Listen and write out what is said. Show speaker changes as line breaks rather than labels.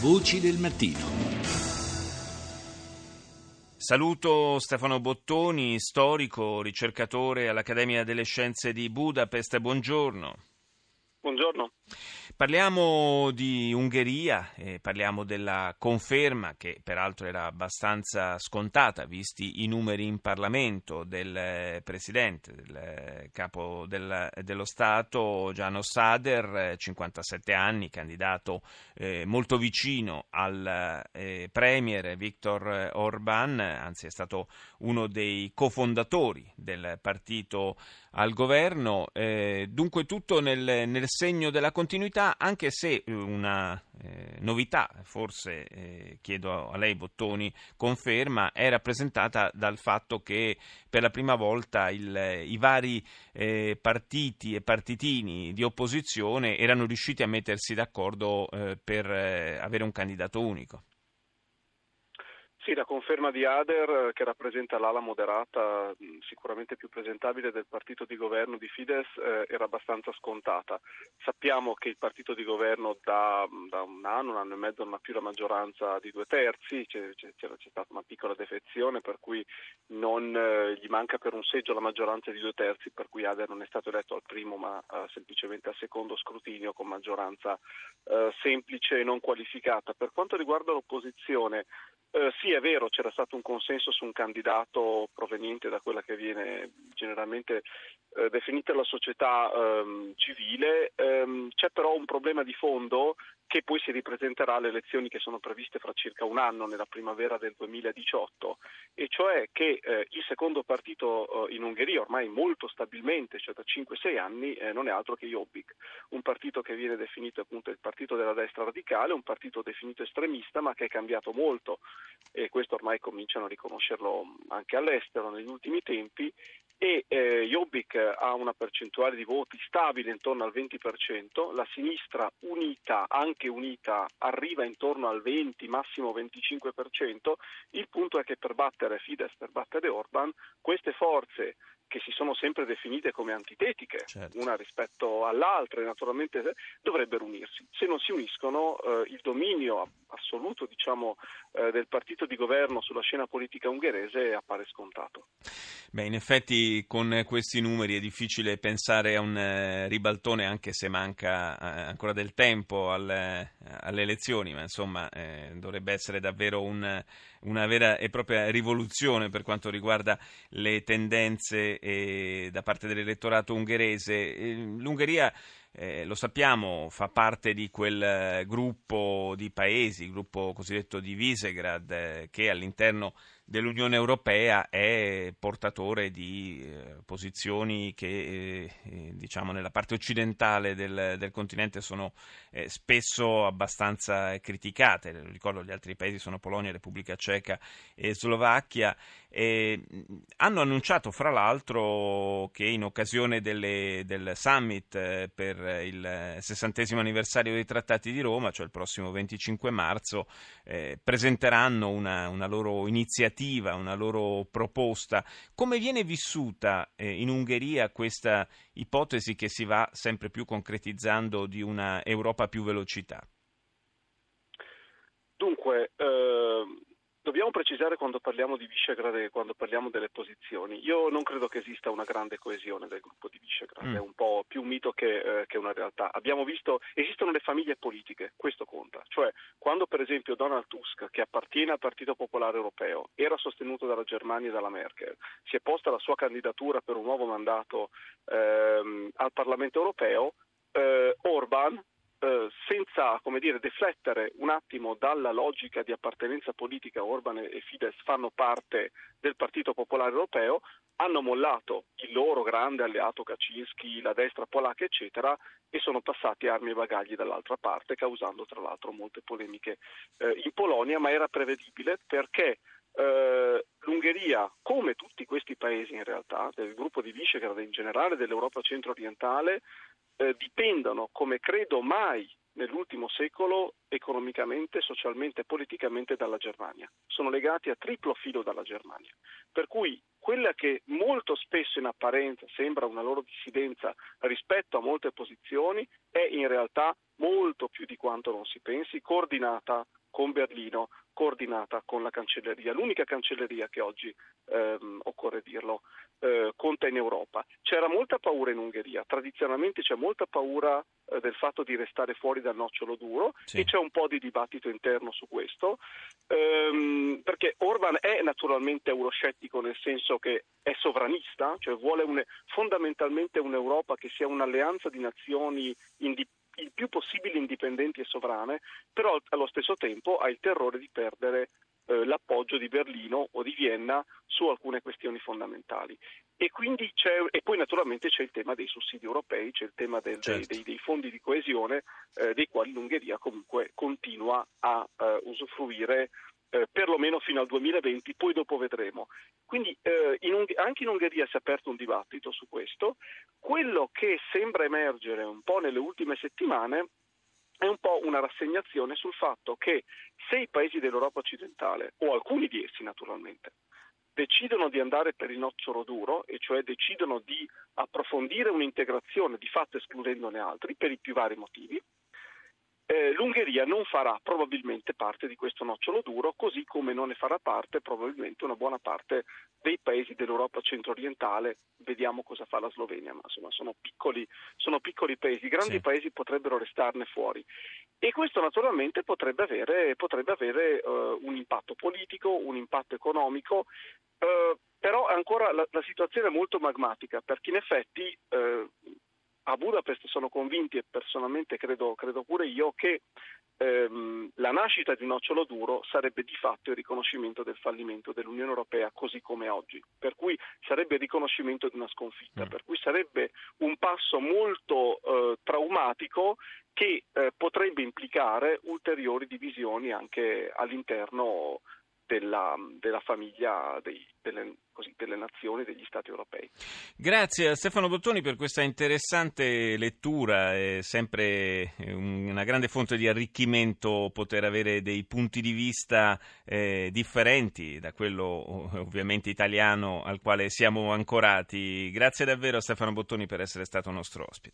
Voci del mattino.
Saluto Stefano Bottoni, storico, ricercatore all'Accademia delle Scienze di Budapest. Buongiorno.
Buongiorno.
Parliamo di Ungheria, eh, parliamo della conferma che peraltro era abbastanza scontata visti i numeri in Parlamento del eh, Presidente, del eh, Capo del, dello Stato Gianno Sader, 57 anni, candidato eh, molto vicino al eh, Premier Viktor Orban, anzi è stato uno dei cofondatori del partito al governo, eh, dunque tutto nel, nel segno della continuità anche se eh, una eh, novità, forse eh, chiedo a lei Bottoni, conferma, è rappresentata dal fatto che per la prima volta il, i vari eh, partiti e partitini di opposizione erano riusciti a mettersi d'accordo eh, per avere un candidato unico.
Sì, la conferma di Ader, eh, che rappresenta l'ala moderata, sicuramente più presentabile del partito di governo di Fidesz, eh, era abbastanza scontata. Sappiamo che il partito di governo da, da, un anno, un anno e mezzo non ha più la maggioranza di due terzi, c'è, c'è, c'è stata una piccola defezione per cui non, eh, gli manca per un seggio la maggioranza di due terzi, per cui Ader non è stato eletto al primo ma eh, semplicemente al secondo scrutinio con maggioranza eh, semplice e non qualificata. Per quanto riguarda l'opposizione, eh, sì, è vero, c'era stato un consenso su un candidato proveniente da quella che viene generalmente eh, definita la società ehm, civile, ehm, c'è però un problema di fondo che poi si ripresenterà alle elezioni che sono previste fra circa un anno, nella primavera del 2018, e cioè che eh, il secondo partito eh, in Ungheria, ormai molto stabilmente, cioè da 5-6 anni, eh, non è altro che Jobbik, un partito che viene definito appunto il partito della destra radicale, un partito definito estremista, ma che è cambiato molto, e questo ormai cominciano a riconoscerlo anche all'estero negli ultimi tempi, e eh, Jobbik ha una percentuale di voti stabile intorno al 20%, la sinistra unita, anche unita, arriva intorno al 20, massimo 25%, il punto è che per battere Fidesz, per battere Orban, queste forze che si sono sempre definite come antitetiche, certo. una rispetto all'altra, naturalmente dovrebbero unirsi. Se non si uniscono, eh, il dominio assoluto diciamo, eh, del partito di governo sulla scena politica ungherese appare scontato.
Beh, in effetti con questi numeri è difficile pensare a un eh, ribaltone anche se manca eh, ancora del tempo alle, alle elezioni, ma insomma eh, dovrebbe essere davvero un, una vera e propria rivoluzione per quanto riguarda le tendenze eh, da parte dell'elettorato ungherese. L'Ungheria eh, lo sappiamo, fa parte di quel eh, gruppo di paesi, il gruppo cosiddetto di Visegrad, eh, che all'interno dell'Unione Europea è portatore di eh, posizioni che eh, eh, diciamo nella parte occidentale del, del continente sono spesso abbastanza criticate. Ricordo gli altri paesi sono Polonia, Repubblica Ceca e Slovacchia. Hanno annunciato fra l'altro che in occasione delle, del summit per il sessantesimo anniversario dei trattati di Roma, cioè il prossimo 25 marzo, eh, presenteranno una, una loro iniziativa iniziativa, una loro proposta. Come viene vissuta eh, in Ungheria questa ipotesi che si va sempre più concretizzando di una Europa a più velocità?
Dunque, eh, Dobbiamo precisare quando parliamo di Visegrad e quando parliamo delle posizioni. Io non credo che esista una grande coesione del gruppo di Visegrad, mm. è un po' più un mito che, eh, che, una realtà. Abbiamo visto, esistono le famiglie politiche, questo conta. Cioè, quando per esempio Donald Tusk, che appartiene al Partito Popolare Europeo, era sostenuto dalla Germania e dalla Merkel, si è posta la sua candidatura per un nuovo mandato ehm, al Parlamento Europeo, eh, Orban eh, senza dire, deflettere un attimo dalla logica di appartenenza politica, Orban e Fidesz fanno parte del Partito Popolare Europeo, hanno mollato il loro grande alleato Kaczynski, la destra polacca, eccetera, e sono passati armi e bagagli dall'altra parte, causando tra l'altro molte polemiche eh, in Polonia, ma era prevedibile perché eh, l'Ungheria, come tutti questi paesi in realtà, del gruppo di Visegrad in generale, dell'Europa centro-orientale, eh, dipendono, come credo mai nell'ultimo secolo economicamente, socialmente e politicamente dalla Germania. Sono legati a triplo filo dalla Germania. Per cui quella che molto spesso in apparenza sembra una loro dissidenza rispetto a molte posizioni è in realtà molto più di quanto non si pensi, coordinata con Berlino, coordinata con la cancelleria, l'unica cancelleria che oggi, ehm, occorre dirlo, eh, conta in Europa. C'era molta paura in Ungheria, tradizionalmente c'è molta paura eh, del fatto di restare fuori dal nocciolo duro sì. e c'è un po' di dibattito interno su questo, ehm, perché Orban è naturalmente euroscettico nel senso che è sovranista, cioè vuole un, fondamentalmente un'Europa che sia un'alleanza di nazioni indipendenti il più possibile indipendenti e sovrane, però allo stesso tempo ha il terrore di perdere eh, l'appoggio di Berlino o di Vienna su alcune questioni fondamentali. E, e, poi naturalmente c'è il tema dei sussidi europei, c'è il tema del, certo. dei, dei, fondi di coesione eh, dei quali l'Ungheria comunque continua a eh, usufruire eh, perlomeno fino al 2020, poi dopo vedremo. Quindi eh, in anche in Ungheria si è aperto un dibattito su questo. Quello che sembra emergere un po' nelle ultime settimane è un po' una rassegnazione sul fatto che se i paesi dell'Europa occidentale, o alcuni di essi naturalmente, decidono di andare per il nocciolo duro, e cioè decidono di approfondire un'integrazione, di fatto escludendone altri, per i più vari motivi, eh, l'Ungheria non farà probabilmente parte di questo nocciolo duro, così come non ne farà parte probabilmente una buona parte dei paesi dell'Europa centro-orientale. Vediamo cosa fa la Slovenia, ma insomma sono piccoli, sono piccoli paesi, grandi sì. paesi potrebbero restarne fuori. E questo naturalmente potrebbe avere, potrebbe avere uh, un impatto politico, un impatto economico, uh, però ancora la, la, situazione è molto magmatica, perché in effetti uh, a Budapest sono convinti e personalmente credo, credo pure io che ehm, la nascita di Nocciolo Duro sarebbe di fatto il riconoscimento del fallimento dell'Unione Europea così come oggi, per cui sarebbe il riconoscimento di una sconfitta, mm. per cui sarebbe un passo molto eh, traumatico che eh, potrebbe implicare ulteriori divisioni anche all'interno della, della famiglia dei, delle, così, delle, nazioni, degli Stati europei.
Grazie a Stefano Bottoni per questa interessante lettura, è sempre una grande fonte di arricchimento poter avere dei punti di vista eh, differenti da quello ovviamente italiano al quale siamo ancorati. Grazie davvero a Stefano Bottoni per essere stato nostro ospite.